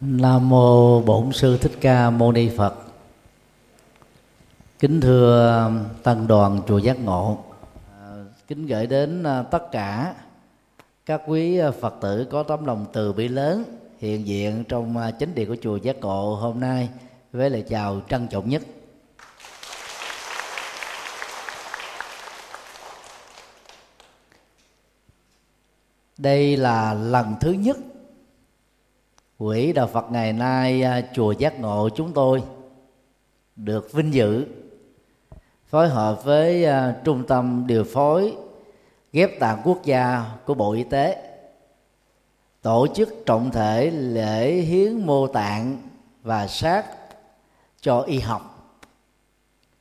Nam mô Bổn sư Thích Ca Mâu Ni Phật. Kính thưa um, tăng đoàn chùa Giác Ngộ. À, kính gửi đến à, tất cả các quý à, Phật tử có tấm lòng từ bi lớn hiện diện trong chính điện của chùa Giác Ngộ hôm nay với lời chào trân trọng nhất. Đây là lần thứ nhất quỹ đạo phật ngày nay à, chùa giác ngộ chúng tôi được vinh dự phối hợp với à, trung tâm điều phối ghép tạng quốc gia của bộ y tế tổ chức trọng thể lễ hiến mô tạng và sát cho y học.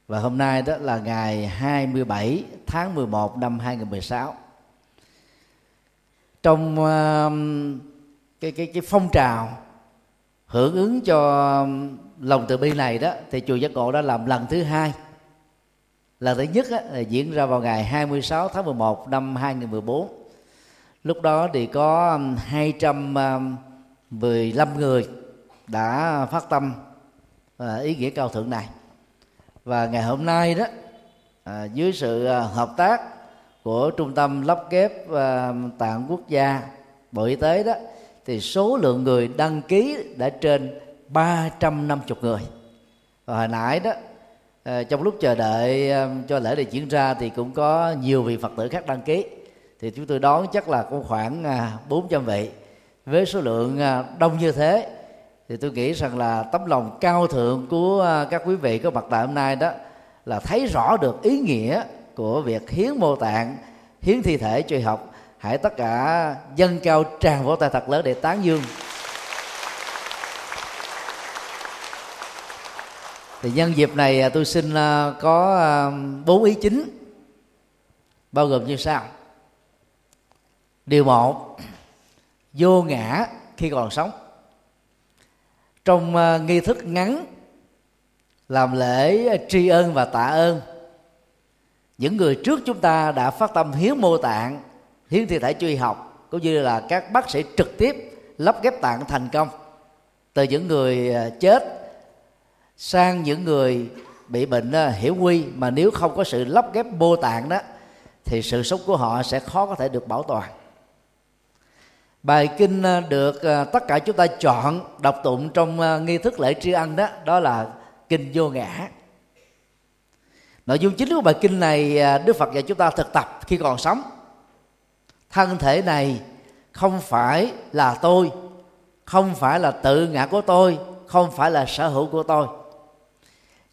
Và hôm nay đó là ngày 27 tháng 11 năm 2016 trong uh, cái cái cái phong trào hưởng ứng cho lòng từ bi này đó thì chùa giác ngộ đã làm lần thứ hai. Lần thứ nhất á, là diễn ra vào ngày 26 tháng 11 năm 2014 lúc đó thì có um, 215 um, người đã phát tâm à, ý nghĩa cao thượng này. Và ngày hôm nay đó à, dưới sự à, hợp tác của trung tâm lắp ghép à, tạng quốc gia bộ y tế đó thì số lượng người đăng ký đã trên 350 người. Và hồi nãy đó ờ, trong lúc chờ đợi ờ, cho lễ này diễn ra thì cũng có nhiều vị phật tử khác đăng ký. Thì chúng tôi đoán chắc là có khoảng à, 400 vị. Với số lượng à, đông như thế, thì tôi nghĩ rằng là tấm lòng cao thượng của à, các quý vị có mặt tại hôm nay đó là thấy rõ được ý nghĩa của việc hiến mô tạng, hiến thi thể cho học hãy tất cả dân cao tràn vỗ tay thật lớn để tán dương. Thì nhân dịp này à, tôi xin à, có à, bốn ý chính, bao gồm như sau. Điều một, vô ngã khi còn sống. Trong nghi thức ngắn, làm lễ tri ân và tạ ơn, những người trước chúng ta đã phát tâm hiến mô tạng hiến thi thể truy học, cũng như là các bác sĩ trực tiếp lắp ghép tạng thành công. Từ những người à, chết sang những người bị bệnh à, hiểm hiểu quy mà nếu không có sự lắp ghép mô tạng đó, thì sự sống của họ sẽ khó có thể được bảo toàn. Bài kinh à, được tất cả chúng ta chọn đọc tụng trong nghi thức lễ tri ân đó đó là kinh vô ngã. Nội dung chính của bài kinh này đức phật dạy chúng ta thực tập khi còn sống thân thể này không phải là tôi không phải là tự ngã của tôi không phải là sở hữu của tôi.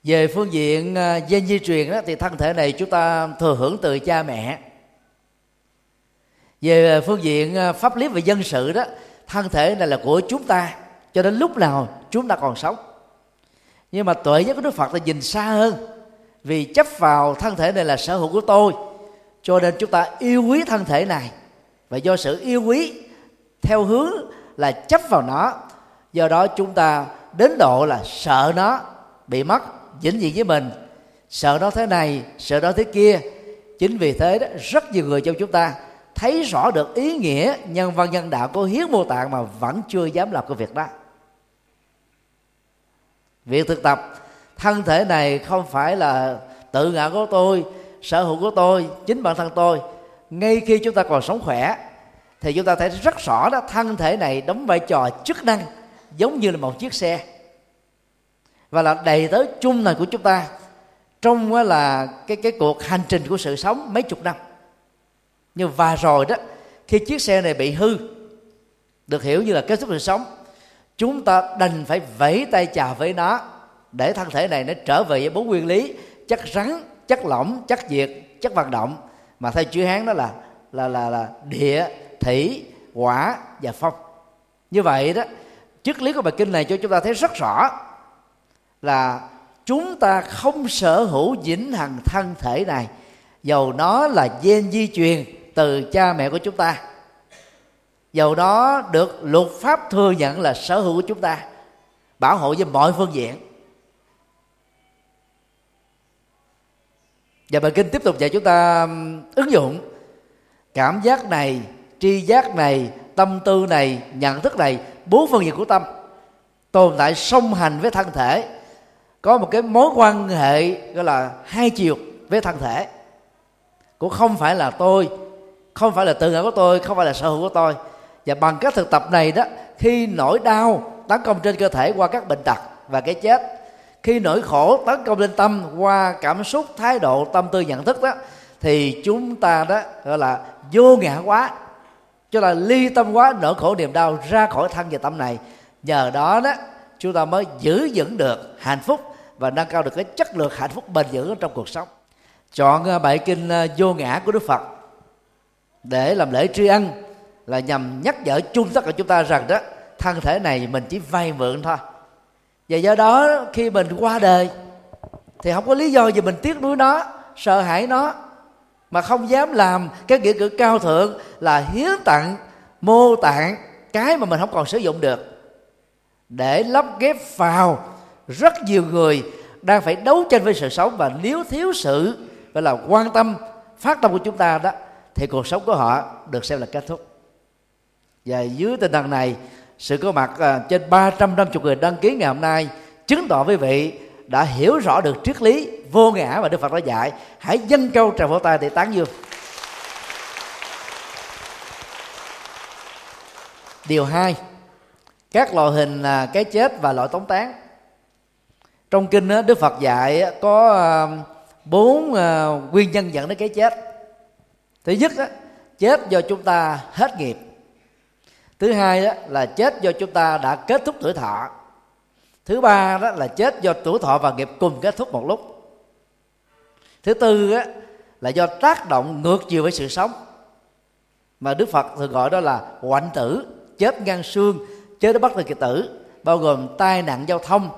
Về phương diện à, uh, gen di truyền đó, thì thân thể này chúng ta thừa hưởng từ cha mẹ. Về phương diện à, pháp lý và dân sự đó thân thể này là của chúng ta cho đến lúc nào chúng ta còn sống. Nhưng mà tuệ giác của đức phật là nhìn xa hơn vì chấp vào thân thể này là sở hữu của tôi cho nên chúng ta yêu quý thân thể này và do sự yêu quý theo hướng là chấp vào nó, do đó chúng ta đến độ là sợ nó bị mất vĩnh viễn với mình. Sợ nó thế này, sợ nó thế kia. Chính vì thế đó, rất nhiều người trong chúng ta thấy rõ được ý nghĩa nhân văn nhân đạo của hiến mô tạng mà vẫn chưa dám làm cái việc đó. Việc thực tập thân thể này không phải là tự ngã của tôi, sở hữu của tôi, chính bản thân tôi ngay khi chúng ta còn sống khỏe, thì chúng ta thấy rất rõ đó, thân thể này đóng vai trò chức năng giống như là một chiếc xe. Và là đầy tới chung này của chúng ta trong là cái cái cuộc hành trình của sự sống mấy chục năm. Nhưng và rồi đó, khi chiếc xe này bị hư, được hiểu như là kết thúc sự sống, chúng ta đành phải vẫy tay chào với nó để thân thể này nó trở về với bốn nguyên lý chất rắn chất lỏng chất diệt chất vận động mà theo chữ hán đó là là là là địa, thủy, quả và phong. Như vậy đó, triết lý của bài kinh này cho chúng ta thấy rất rõ là chúng ta không sở hữu vĩnh hằng thân thể này, dầu nó là gen di truyền từ cha mẹ của chúng ta. Dầu đó được luật pháp thừa nhận là sở hữu của chúng ta, bảo hộ với mọi phương diện. Và bài kinh tiếp tục dạy chúng ta ứng dụng cảm giác này, tri giác này, tâm tư này, nhận thức này, bốn phương diện của tâm tồn tại song hành với thân thể. Có một cái mối quan hệ gọi là hai chiều với thân thể cũng không phải là tôi, không phải là tự ngã của tôi, không phải là sở hữu của tôi. Và bằng các thực tập này đó, khi nỗi đau tấn công trên cơ thể qua các bệnh tật và cái chết khi nỗi khổ tấn công lên tâm qua cảm xúc, thái độ, tâm tư, nhận thức đó, thì chúng ta đó gọi là vô ngã quá. Cho là ly tâm quá, nỗi khổ, niềm đau ra khỏi thân và tâm này. Nhờ đó đó, chúng ta mới giữ vững được hạnh phúc và nâng cao được cái chất lượng hạnh phúc bền vững trong cuộc sống. Chọn ờ, bài kinh ờ, vô ngã của đức phật. Để làm lễ tri ân là nhằm nhắc nhở chung tất cả chúng ta rằng đó, thân thể này mình chỉ vay mượn thôi và do đó, khi mình qua đời, thì không có lý do gì mình tiếc nuối nó, sợ hãi nó, mà không dám làm cái nghĩa cử cao thượng là hiến tặng, mô tạng cái mà mình không còn sử dụng được. Để lắp ghép vào, rất nhiều người đang phải đấu tranh với sự sống và nếu thiếu sự gọi là quan tâm, phát tâm của chúng ta đó, thì cuộc sống của họ được xem là kết thúc. Và dưới tinh thần này sự có mặt à, trên 350 người đăng ký ngày hôm nay chứng tỏ quý vị đã hiểu rõ được triết lý vô ngã mà Đức Phật đã dạy. Hãy dâng câu tràng vỗ tay để tán dương. Điều hai, các loại hình à, cái chết và loại tống tán. Trong kinh Đức Phật dạy có à, bốn nguyên nhân dẫn đến cái chết. Thứ nhất chết do chúng ta hết nghiệp thứ hai đó là chết do chúng ta đã kết thúc tuổi thọ. Thứ ba đó là chết do tuổi thọ và nghiệp cùng kết thúc một lúc. Thứ tư á, là do tác động ngược chiều với sự sống. Mà đức phật thường gọi đó là hoạn tử chết ngang xương chết đến bắt được kiệt tử bao gồm tai nạn giao thông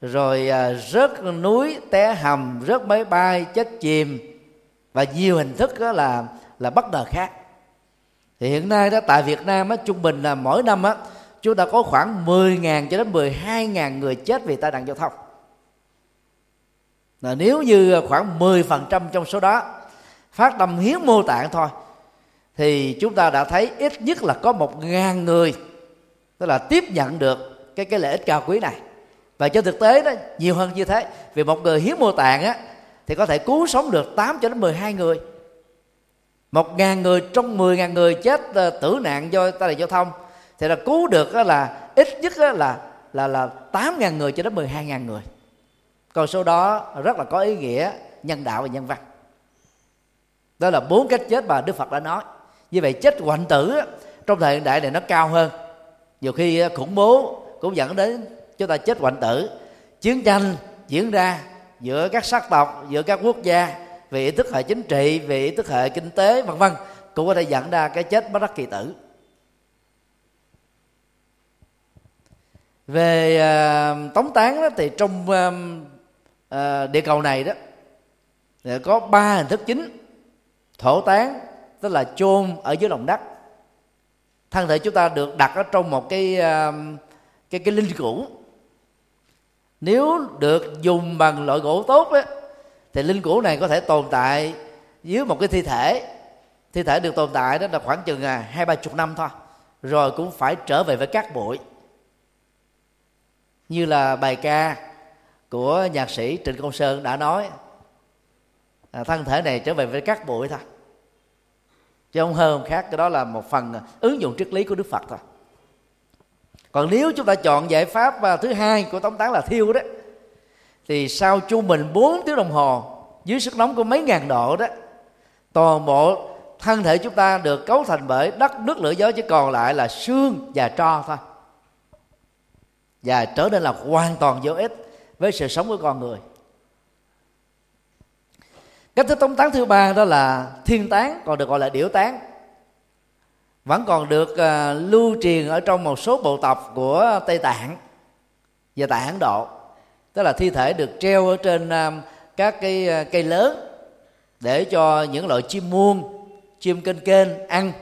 rồi à, rớt núi té hầm rớt máy bay chết chìm và nhiều hình thức đó là là bất ngờ khác thì hiện nay đó tại Việt Nam á, trung bình là mỗi năm á chúng ta có khoảng 10.000 cho đến 12.000 người chết vì tai nạn giao thông. Là nếu như khoảng 10% trong số đó phát tâm hiến mô tạng thôi thì chúng ta đã thấy ít nhất là có một ngàn người tức là tiếp nhận được cái cái lợi ích cao quý này. Và trên thực tế đó nhiều hơn như thế vì một người hiến mô tạng á thì có thể cứu sống được 8 cho đến 12 người một ngàn người trong mười ngàn người chết uh, tử nạn do tai nạn giao thông. Thì là cứu được uh, là ít nhất uh, là là là tám ngàn người cho đến mười hai ngàn người. Con số đó rất là có ý nghĩa nhân đạo và nhân văn. Đó là bốn cách chết mà đức phật đã nói. Như vậy chết hoạnh tử trong thời hiện đại này nó cao hơn. Nhiều khi khủng bố cũng dẫn đến chúng ta chết hoạnh tử. Chiến tranh diễn ra giữa các sắc tộc giữa các quốc gia về ý thức hệ chính trị về ý thức hệ kinh tế vân vân. Cũng có thể dẫn ra cái chết bất đắc kỳ tử. Về uh, tống tán đó, thì trong uh, uh, địa cầu này đó thì có ba hình thức chính. Thổ tán tức là chôn ở dưới lòng đất. Thân thể chúng ta được đặt ở trong một cái uh, cái cái linh cũ nếu được dùng bằng loại gỗ tốt ấy, thì linh cữu này có thể tồn tại dưới một cái thi thể. Thi thể được tồn tại đó là khoảng chừng à, hai ba chục năm thôi. Rồi cũng phải trở về với các bụi. Như là bài ca của nhạc sĩ trịnh công sơn đã nói à, thân thể này trở về với các bụi thôi. Chứ không hơn không khác cái đó là một phần ứng dụng triết lý của đức phật thôi. Còn nếu chúng ta chọn giải pháp à, thứ hai của tống tán là thiêu đó thì sau trung bình 4 tiếng đồng hồ dưới sức nóng của mấy ngàn độ đó toàn bộ thân thể chúng ta được cấu thành bởi đất nước lửa gió chỉ còn lại là xương và tro thôi. Và trở nên là hoàn toàn vô ích với sự sống của con người. Cách thức tống tán thứ ba đó là thiên tán còn được gọi là điểu tán. Vẫn còn được uh, lưu truyền ở trong một số bộ tộc của tây tạng và tại ấn độ tức là thi thể được treo ở trên à, các cái à, cây lớn để cho những loại chim muông, chim kênh kênh ăn.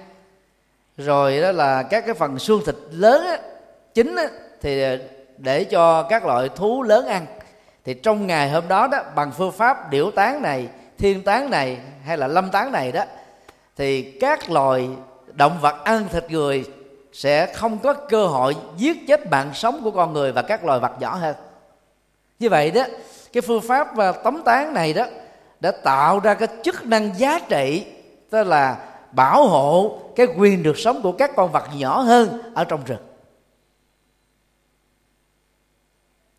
Rồi đó là các cái phần xương thịt lớn á, chính á, thì à, để cho các loại thú lớn ăn. Thì trong ngày hôm đó đó bằng phương pháp điểu tán này thiên tán này hay là lâm tán này đó thì các loài động vật ăn thịt người sẽ không có cơ hội giết chết mạng sống của con người và các loài vật nhỏ hơn như vậy đó, cái phương pháp và tống tán này đó đã tạo ra cái chức năng giá trị, tức là bảo hộ cái quyền được sống của các con vật nhỏ hơn ở trong rừng.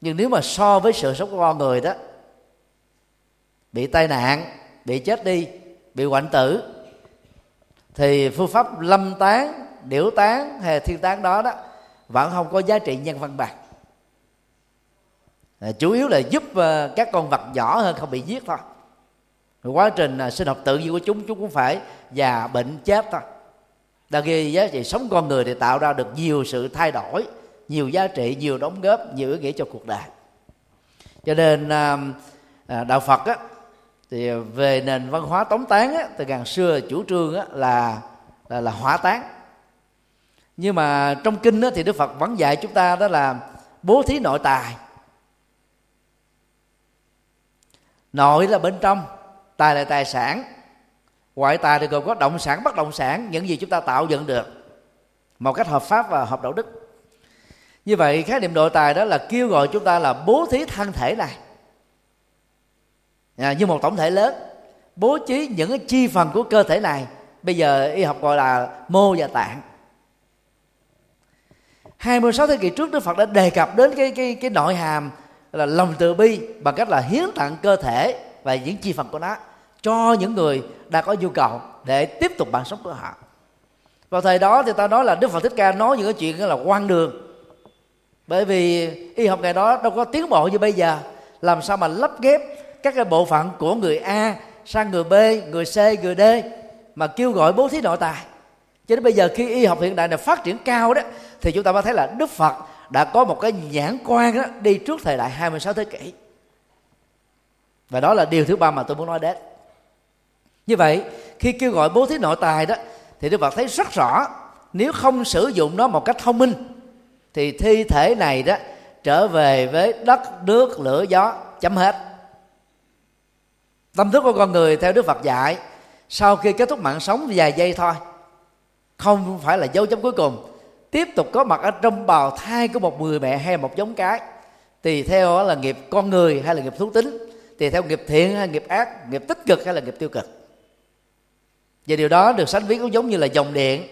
Nhưng nếu mà so với sự sống của con người đó, bị tai nạn, bị chết đi, bị hoạnh tử, thì phương pháp lâm tán, điểu tán hay thiên tán đó đó vẫn không có giá trị nhân văn bạc à, chủ yếu là giúp à, các con vật nhỏ hơn không bị giết thôi. Quá trình à, sinh học tự nhiên của chúng chúng cũng phải già bệnh chết thôi. Đa khi giá trị sống con người thì tạo ra được nhiều sự thay đổi nhiều giá trị nhiều đóng góp nhiều ý nghĩa cho cuộc đời. Cho nên à, đạo phật á, thì về nền văn hóa tống tán á, từ ngàn xưa chủ trương á, là là là hỏa tán nhưng mà trong kinh á, thì đức phật vẫn dạy chúng ta đó là bố thí nội tài. Nội là bên trong tài là tài sản. Ngoại tài thì gồm có động sản bất động sản những gì chúng ta tạo dựng được. Một cách hợp pháp và hợp đạo đức. Như vậy khái niệm nội tài đó là kêu gọi chúng ta là bố thí thân thể này. À, như một tổng thể lớn. Bố trí những cái chi phần của cơ thể này. Bây giờ y học gọi là mô và tạng. 26 thế kỷ trước Đức Phật đã đề cập đến cái cái cái nội hàm là lòng từ bi bằng cách là hiến tặng cơ thể và những chi phần của nó cho những người đã có nhu cầu để tiếp tục bản sống của họ. Vào thời đó thì ta nói là Đức Phật Thích Ca nói những cái chuyện là quan đường. Bởi vì y học ngày đó đâu có tiến bộ như bây giờ. Làm sao mà lắp ghép các cái bộ phận của người A sang người B, người C, người D mà kêu gọi bố thí nội tài. Cho đến bây giờ khi y học hiện đại này phát triển cao đó thì chúng ta mới thấy là Đức Phật đã có một cái nhãn quan đó đi trước thời đại 26 thế kỷ. Và đó là điều thứ ba mà tôi muốn nói đến. Như vậy, khi kêu gọi bố thí nội tài đó thì Đức Phật thấy rất rõ nếu không sử dụng nó một cách thông minh thì thi thể này đó trở về với đất nước lửa gió chấm hết tâm thức của con người theo đức phật dạy sau khi kết thúc mạng sống vài giây thôi không phải là dấu chấm cuối cùng tiếp tục có mặt ở trong bào thai của một người mẹ hay một giống cái. Tùy theo là nghiệp con người hay là nghiệp thú tính. Tùy theo nghiệp thiện hay nghiệp ác, nghiệp tích cực hay là nghiệp tiêu cực. Và điều đó được sánh ví cũng giống như là dòng điện.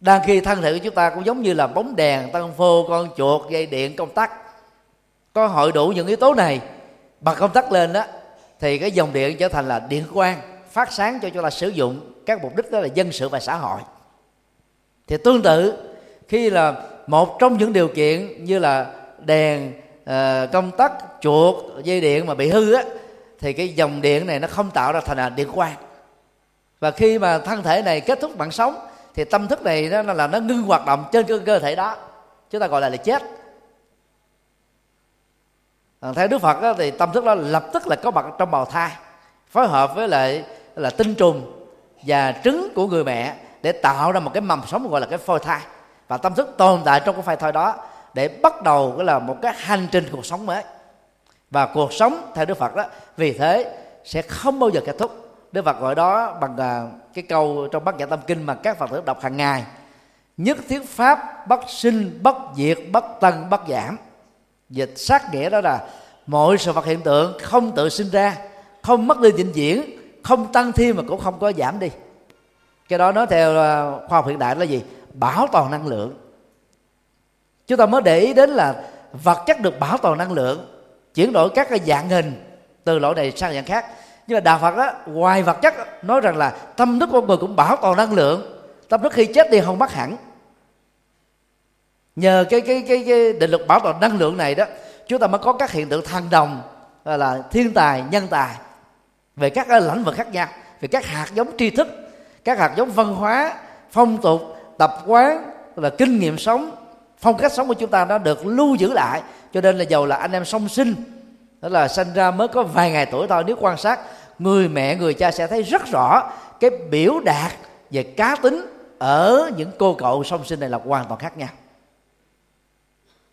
Đang khi thân thể của chúng ta cũng giống như là bóng đèn tăng phô, con chuột, dây điện, công tắc. Có hội đủ những yếu tố này. Bật công tắc lên đó thì cái dòng điện trở thành là điện quang phát sáng cho chúng ta sử dụng các mục đích đó là dân sự và xã hội thì tương tự khi là một trong những điều kiện như là đèn ờ, công tắc chuột dây điện mà bị hư á thì cái dòng điện này nó không tạo ra thành là điện quang. Và khi mà thân thể này kết thúc mạng sống thì tâm thức này nó là nó ngưng hoạt động trên cơ, cơ thể đó chúng ta gọi là là chết. Ờ, theo đức phật đó, thì tâm thức đó lập tức là có mặt trong bào thai phối hợp với lại là tinh trùng và trứng của người mẹ để tạo ra một cái mầm sống gọi là cái phôi thai. Và tâm thức tồn tại trong cái phôi thai đó để bắt đầu cái là một cái hành trình cuộc sống mới. Và cuộc sống theo đức phật đó, vì thế sẽ không bao giờ kết thúc. Đức phật gọi đó bằng à, cái câu trong bát nhã tâm kinh mà các phật tử đọc hàng ngày, nhất thiết pháp bất sinh, bất diệt, bất tăng bất giảm. Dịch sát nghĩa đó là mọi sự vật hiện tượng không tự sinh ra, không mất đi vĩnh viễn, không tăng thêm mà cũng không có giảm đi cái đó nói theo à, khoa học hiện đại là gì? Bảo toàn năng lượng. Chúng ta mới để ý đến là vật chất được bảo toàn năng lượng chuyển đổi các cái dạng hình từ loại này sang dạng khác. Nhưng mà đạo phật đó ngoài vật chất nói rằng là tâm thức con người cũng bảo toàn năng lượng. Tâm thức khi chết đi không mất hẳn. Nhờ cái cái cái, cái định luật bảo toàn năng lượng này đó chúng ta mới có các hiện tượng thăng đồng là thiên tài nhân tài về các à, lĩnh vực khác nhau về các hạt giống tri thức các hạt giống văn hóa, phong tục, tập quán là kinh nghiệm sống, phong cách sống của chúng ta nó được lưu giữ lại. Cho nên là giàu là anh em song sinh, đó là sinh ra mới có vài ngày tuổi thôi. Nếu quan sát, người mẹ, người cha sẽ thấy rất rõ cái biểu đạt về cá tính ở những cô cậu song sinh này là hoàn toàn khác nhau.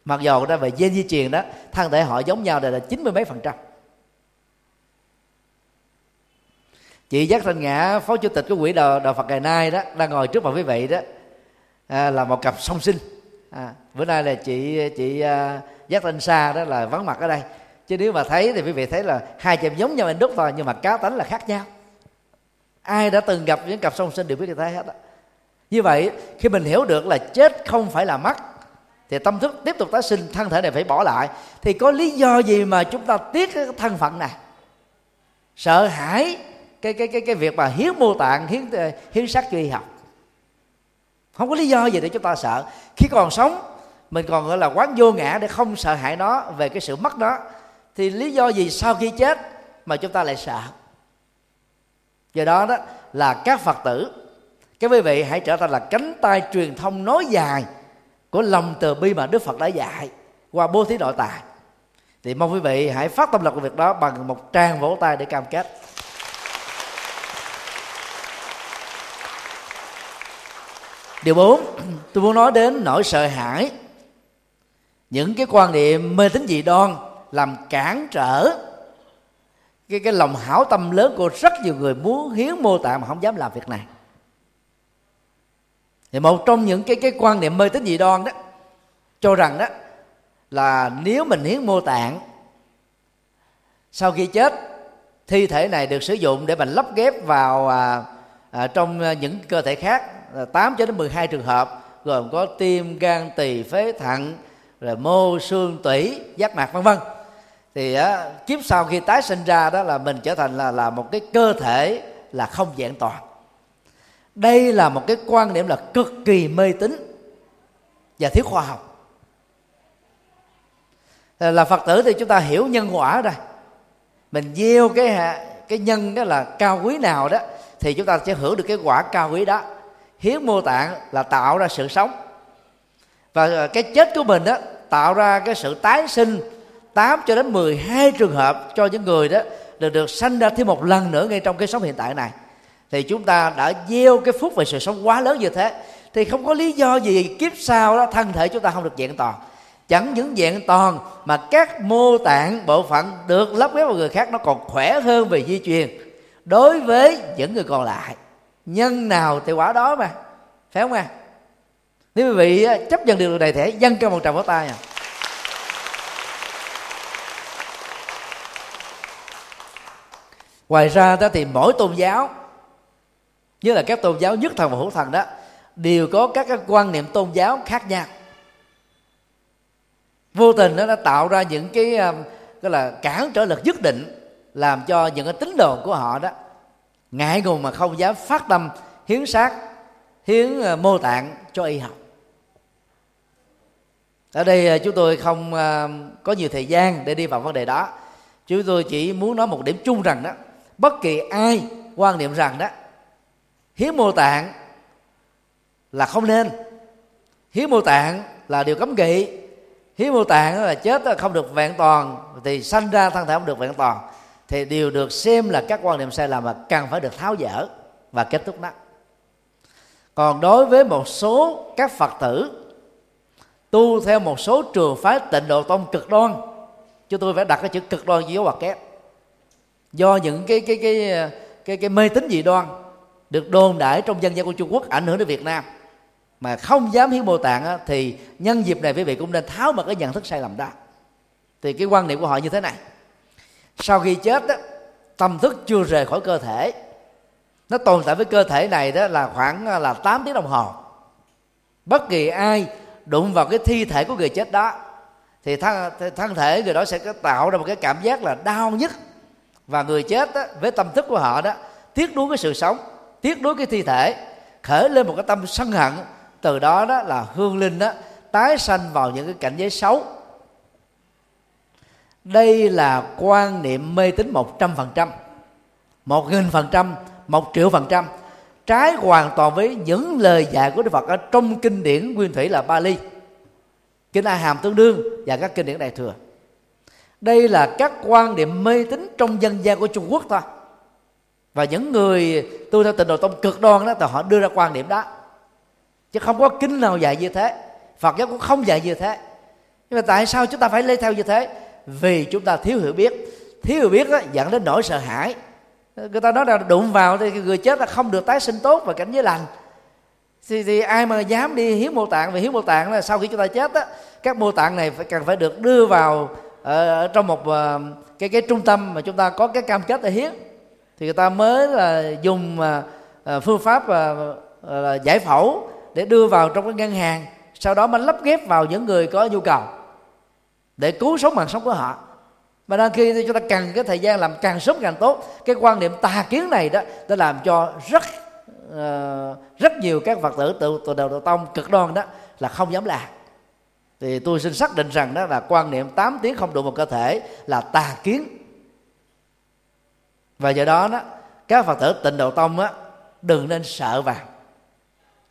Mặc dù đó về gen di truyền đó thân thể họ giống nhau đều là chín mươi mấy phần trăm. Chị giác thanh ngã phó chủ tịch của quỹ đạo, đạo phật ngày nay đó đang ngồi trước mặt quý vị đó à, là một cặp song sinh. À, bữa nay là chị chị uh, giác thanh sa đó là vắng mặt ở đây. Chứ nếu mà thấy thì quý vị thấy là hai chị em giống nhau anh đúc thôi nhưng mà cá tánh là khác nhau. Ai đã từng gặp những cặp song sinh đều biết như thế hết đó như vậy khi mình hiểu được là chết không phải là mất thì tâm thức tiếp tục tái sinh thân thể này phải bỏ lại thì có lý do gì mà chúng ta tiếc cái thân phận này? Sợ hãi cái cái cái cái việc mà hiến mô tạng, hiến ờ, hiến xác cho y học. Không có lý do gì để chúng ta sợ. Khi còn sống, mình còn gọi là quán vô ngã để không sợ hãi nó về cái sự mất đó. Thì lý do gì sau khi chết mà chúng ta lại sợ? Do đó đó là các phật tử, các quý vị hãy trở thành là cánh tay truyền thông nói dài của lòng từ bi mà đức phật đã dạy qua bố thí nội tài thì mong quý vị hãy phát tâm lực của việc đó bằng một tràng vỗ tay để cam kết. Điều bốn tôi muốn nói đến nỗi sợ hãi. Những cái quan niệm mê tín dị đoan làm cản trở cái cái lòng hảo tâm lớn của rất nhiều người muốn hiến mô tạng mà không dám làm việc này. Thì một trong những cái cái quan niệm mê tín dị đoan đó cho rằng đó là nếu mình hiến mô tạng sau khi chết thi thể này được sử dụng để mình lắp ghép vào à, à, trong à, những cơ thể khác là 8 cho đến 12 trường hợp gồm có tim gan tỳ phế thận rồi mô xương tủy giác mạc vân vân. Thì á, kiếp sau khi tái sinh ra đó là mình trở thành là là một cái cơ thể là không vẹn toàn. Đây là một cái quan niệm là cực kỳ mê tín và thiếu khoa học. Ờ, là phật tử thì chúng ta hiểu nhân quả đây mình gieo cái cái nhân đó là cao quý nào đó thì chúng ta sẽ hưởng được cái quả cao quý đó hiến mô tạng là tạo ra sự sống. Và ờ, cái chết của mình đó tạo ra cái sự tái sinh 8 cho đến 12 trường hợp cho những người đó được được sanh ra thêm một lần nữa ngay trong cái sống hiện tại này. Thì chúng ta đã gieo cái phúc về sự sống quá lớn như thế, thì không có lý do gì kiếp sau đó thân thể chúng ta không được vẹn toàn. Chẳng những vẹn toàn mà các mô tạng, bộ phận được lắp ghép vào người khác nó còn khỏe hơn về di truyền đối với những người còn lại nhân nào thì quả đó mà. Phải không à nếu quý vị chấp nhận được điều này thể dân cho một tràng pháo tay à. Ngoài ra đó thì mỗi tôn giáo, như là các tôn giáo nhất thần và hữu thần đó, đều có các cái quan niệm tôn giáo khác nhau. Vô tình nó đã tạo ra những cái gọi là cản trở lực nhất định, làm cho những cái tín đồ của họ đó ngại ngùng mà không dám phát tâm hiến xác, hiến ờ, mô tạng cho y học. Ở đây ờ, chúng tôi không ờ, có nhiều thời gian để đi vào vấn đề đó. Chúng tôi chỉ muốn nói một điểm chung rằng đó bất kỳ ai quan niệm rằng đó hiến mô tạng là không nên. Hiến mô tạng là điều cấm kỵ. Hiến mô tạng là chết không được vẹn toàn thì sanh ra thân thể không được vẹn toàn thì đều được xem là các quan niệm sai lầm và cần phải được tháo dỡ và kết thúc nó còn đối với một số các phật tử tu theo một số trường phái tịnh độ tông cực đoan chúng tôi phải đặt cái chữ cực đoan dưới dấu hoặc kép. Do những cái cái cái cái cái mê tín dị đoan được đồn đại trong dân gian của Trung Quốc ảnh hưởng đến Việt Nam mà không dám hiến mô tạng á, thì nhân dịp này quý vị cũng nên tháo mà cái nhận thức sai lầm đó. Thì cái quan niệm của họ như thế này sau khi chết đó, tâm thức chưa rời khỏi cơ thể. Nó tồn tại với cơ thể này đó là khoảng à, là 8 tiếng đồng hồ. Bất kỳ ai đụng vào cái thi thể của người chết đó thì thân, thân thể người đó sẽ tạo ra một cái cảm giác là đau nhất và người chết đó, với tâm thức của họ đó tiếc nuối cái sự sống tiếc nuối cái thi thể khởi lên một cái tâm sân hận. Từ đó đó là hương linh đó tái sanh vào những cái cảnh giới xấu đây là quan niệm mê tín một trăm phần trăm, một nghìn phần trăm, một triệu phần trăm. Trái hoàn toàn với những lời dạy của Đức Phật ở trong kinh điển nguyên thủy là Bali. Kinh A Hàm tương đương và các kinh điển Đại thừa. Đây là các quan niệm mê tín trong dân gian của Trung Quốc thôi. Và những người tu theo tình độ tông cực đoan đó, thì họ đưa ra quan điểm đó. Chứ không có kinh nào dạy như thế. Phật giáo cũng không dạy như thế. Nhưng mà tại sao chúng ta phải lấy theo như thế? Vì chúng ta thiếu hiểu biết. Thiếu hiểu biết đó, dẫn đến nỗi sợ hãi. Người ta nói là đụng vào thì người chết là không được tái sinh tốt và cảnh giới lành. Thì, thì ai mà dám đi hiến mô tạng vì hiến mô tạng là sau khi chúng ta chết á các mô tạng này phải cần phải được đưa vào ở trong một uh, cái cái trung tâm mà chúng ta có cái cam kết để hiến. Thì người ta mới là dùng uh, phương pháp uh, uh, giải phẫu để đưa vào trong cái ngân hàng sau đó mới lắp ghép vào những người có nhu cầu để cứu sống mạng sống của họ. Mà đang khi chúng ta cần cái thời gian làm càng sớm càng tốt. Cái quan niệm tà kiến này đó đã làm cho rất uh, rất nhiều các phật tử tự từ đầu đầu tông cực đoan đó là không dám làm. Thì tôi xin xác định rằng đó là quan niệm 8 tiếng không đụng vào cơ thể là tà kiến. Và do đó đó các phật tử tịnh độ tông á đừng nên sợ vàng,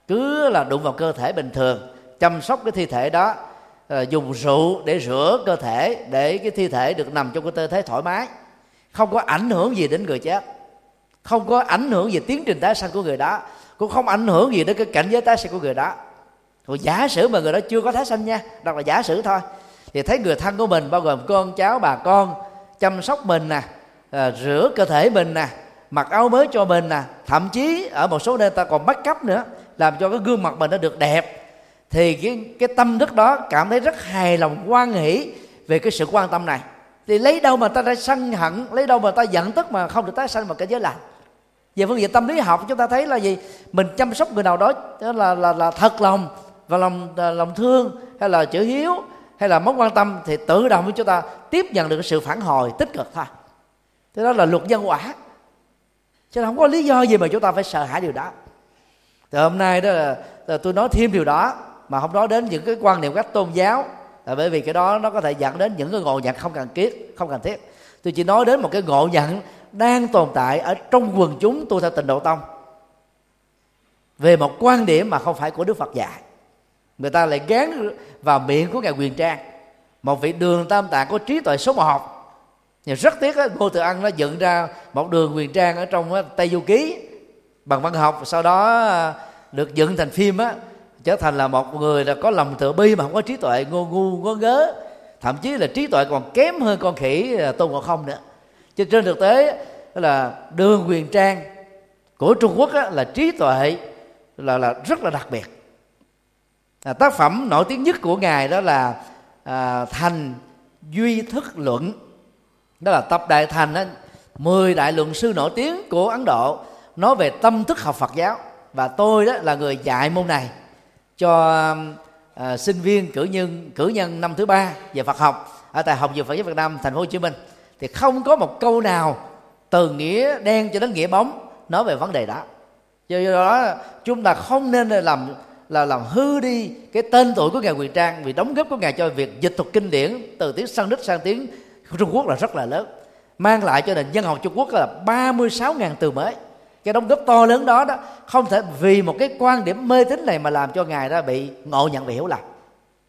cứ là đụng vào cơ thể bình thường chăm sóc cái thi thể đó Ờ, dùng rượu để rửa cơ thể để cái thi thể được nằm trong cái tư thế thoải mái. Không có ảnh hưởng gì đến người chết. Không có ảnh hưởng gì tiến trình tái sanh của người đó. Cũng không ảnh hưởng gì đến cái cảnh giới tái sanh của người đó. Còn giả sử mà người đó chưa có tái sanh nha đó là giả sử thôi thì thấy người thân của mình bao gồm con cháu bà con chăm sóc mình nè à, rửa cơ thể mình nè mặc áo mới cho mình nè thậm chí ở một số nơi ta còn bắt cấp nữa làm cho cái gương mặt mình nó được đẹp thì cái cái tâm thức đó cảm thấy rất hài lòng quan hỷ về cái sự quan tâm này. Thì lấy đâu mà ta đã sân hận lấy đâu mà ta giận tức mà không được tái sanh vào cái giới lành? Về phương diện tâm lý học chúng ta thấy là gì? Mình chăm sóc người nào đó là là là thật lòng và lòng à, lòng thương hay là chữ hiếu hay là mối quan tâm thì tự động với chúng ta tiếp nhận được sự phản hồi tích cực thôi. Thế đó là luật nhân quả. Cho nên không có lý do gì mà chúng ta phải sợ hãi điều đó. Thì hôm nay đó là, là tôi nói thêm điều đó mà không nói đến những cái quan niệm cách tôn giáo là bởi vì cái đó nó có thể dẫn đến những cái ngộ nhận không cần thiết không cần thiết. Tôi chỉ nói đến một cái ngộ nhận đang tồn tại ở trong quần chúng tu theo tịnh độ tông. Về một quan điểm mà không phải của đức phật dạy. Người ta lại gán vào miệng của ngài quyền trang một vị đường tam tạng có trí tuệ số một nhưng rất tiếc đó, ngô tự ăn nó dựng ra một đường quyền trang ở trong tây du ký bằng văn học sau đó à, được dựng thành phim á trở thành là một người là có lòng tự bi mà không có trí tuệ ngu ngu ngớ ngớ. Thậm chí là trí tuệ còn kém hơn con khỉ à, tôn ngộ không nữa. Chứ trên thực tế là đường quyền trang của trung quốc á, là trí tuệ là là rất là đặc biệt. À, tác phẩm nổi tiếng nhất của ngài đó là à, thành duy thức luận. Đó là tập đại thành á, 10 đại luận sư nổi tiếng của ấn độ nói về tâm thức học phật giáo. Và tôi đó là người dạy môn này cho à, sinh viên cử nhân cử nhân năm thứ ba về Phật học ở tại học viện Phật giáo Việt Nam thành phố Hồ Chí Minh. Thì không có một câu nào từ nghĩa đen cho đến nghĩa bóng nói về vấn đề đó. Do đó chúng ta không nên làm là làm hư đi cái tên tuổi của ngài quyền trang vì đóng góp của ngài cho việc dịch thuật kinh điển từ tiếng sanskrit sang tiếng trung quốc là rất là lớn mang lại cho nền dân học trung quốc là 36.000 từ mới cái đóng góp to lớn đó đó không thể vì một cái quan điểm mê tín này mà làm cho ngài đó bị ngộ nhận và hiểu lầm.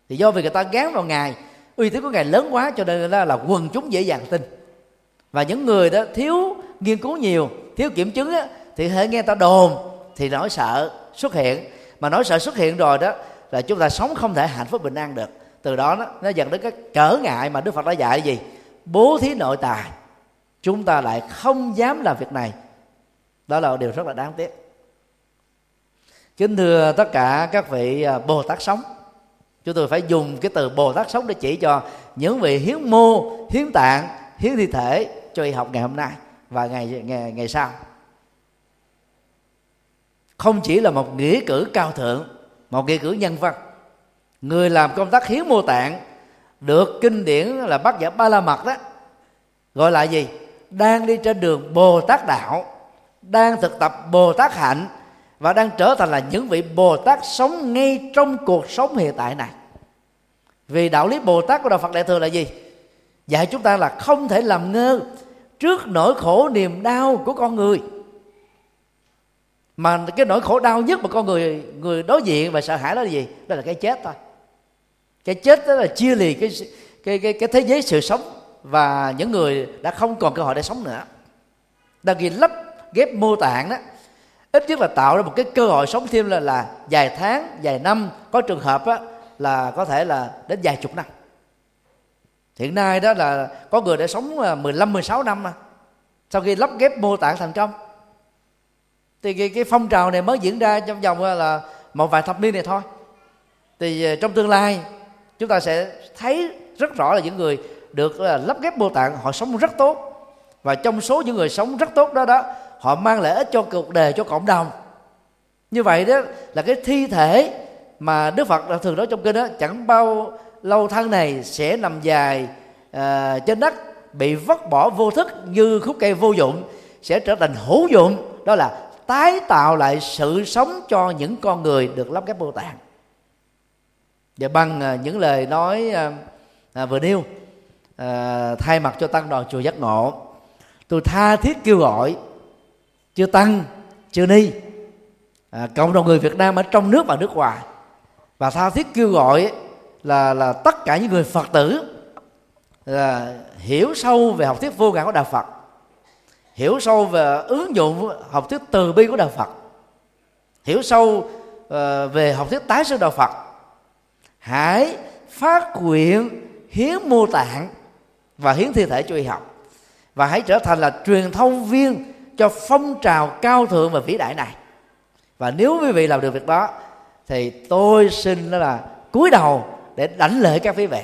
Thì do vì người ta gán vào ngài uy tín của ngài lớn quá cho nên là, là quần chúng dễ dàng tin. Và những người đó thiếu nghiên cứu nhiều thiếu kiểm chứng á, thì hãy nghe ta đồn thì nỗi sợ xuất hiện. Mà nỗi sợ xuất hiện rồi đó là chúng ta sống không thể hạnh phúc bình an được. Từ đó nó nó dẫn đến cái trở ngại mà đức phật đã dạy gì? Bố thí nội tài. Chúng ta lại không dám làm việc này đó là điều rất là đáng tiếc. Kính thưa tất cả các vị à, bồ tát sống, chúng tôi phải dùng cái từ bồ tát sống để chỉ cho những vị hiến mô, hiến tạng, hiến thi thể cho y học ngày hôm nay và ngày ngày ngày sau. Không chỉ là một nghĩa cử cao thượng, một nghĩa cử nhân văn. Người làm công tác hiến mô tạng được kinh điển là bác giả ba la mật đó, gọi là gì? Đang đi trên đường bồ tát đạo đang thực tập bồ tát hạnh và đang trở thành là những vị bồ tát sống ngay trong cuộc sống hiện tại này. Vì đạo lý bồ tát của đạo phật đại thừa là gì? Dạy chúng ta là không thể làm ngơ trước nỗi khổ niềm đau của con người. Mà cái nỗi khổ đau nhất mà con người người đối diện và sợ hãi đó là gì? Đó là cái chết thôi. Cái chết đó là chia lì cái cái cái cái thế giới sự sống và những người đã không còn cơ hội để sống nữa. Đang ghi lấp ghép mô tạng đó ít nhất là tạo ra một cái cơ hội sống thêm là là vài tháng vài năm. Có trường hợp á, là có thể là đến vài chục năm. Hiện nay đó là có người đã sống à, 15 16 năm mà. Sau khi lắp ghép mô tạng thành công thì cái, cái phong trào này mới diễn ra trong vòng à, là một vài thập niên này thôi. Thì à, trong tương lai chúng ta sẽ thấy rất rõ là những người được lắp ghép mô tạng họ sống rất tốt. Và trong số những người sống rất tốt đó đó họ mang lợi ích cho cuộc đời cho cộng đồng. Như vậy đó là cái thi thể mà đức phật đã thường nói trong kinh đó chẳng bao lâu thân này sẽ nằm dài uh, trên đất bị vứt bỏ vô thức như khúc cây vô dụng sẽ trở thành hữu dụng. Đó là tái tạo lại sự sống cho những con người được lắp ghép mô tạng và bằng uh, những lời nói uh, uh, vừa nêu uh, thay mặt cho tăng đoàn chùa giác ngộ tôi tha thiết kêu gọi chưa tăng chưa ni à, cộng đồng người Việt Nam ở trong nước và nước ngoài. Và tha thiết kêu gọi là là tất cả những người Phật tử là hiểu sâu về học thuyết vô ngã của đạo Phật. Hiểu sâu về ứng dụng học thuyết từ bi của đạo Phật. Hiểu sâu uh, về học thuyết tái sinh đạo Phật. Hãy phát nguyện hiến mô tạng và hiến thi thể cho y học. Và hãy trở thành là truyền thông viên cho phong trào cao thượng và vĩ đại này. Và nếu quý vị làm được việc đó thì tôi xin đó là cúi đầu để đảnh lễ các quý vị.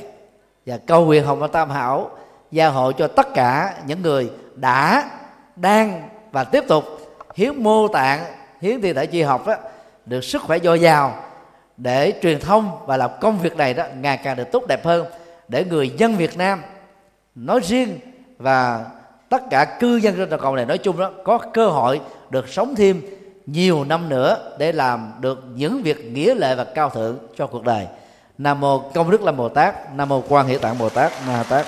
Và cầu nguyện hồng và tam hảo gia hộ cho tất cả những người đã đang và tiếp tục hiến mô tạng hiến thi thể chi học đó, được sức khỏe dồi dào để truyền thông và làm công việc này đó ngày càng được tốt đẹp hơn để người dân Việt Nam nói riêng và tất cả cư dân trên toàn cầu này nói chung đó, có cơ hội được sống thêm nhiều năm nữa để làm được những việc nghĩa lệ và cao thượng cho cuộc đời. Nam mô công đức lâm bồ tát, nam mô quan hệ tạng bồ tát, na tát.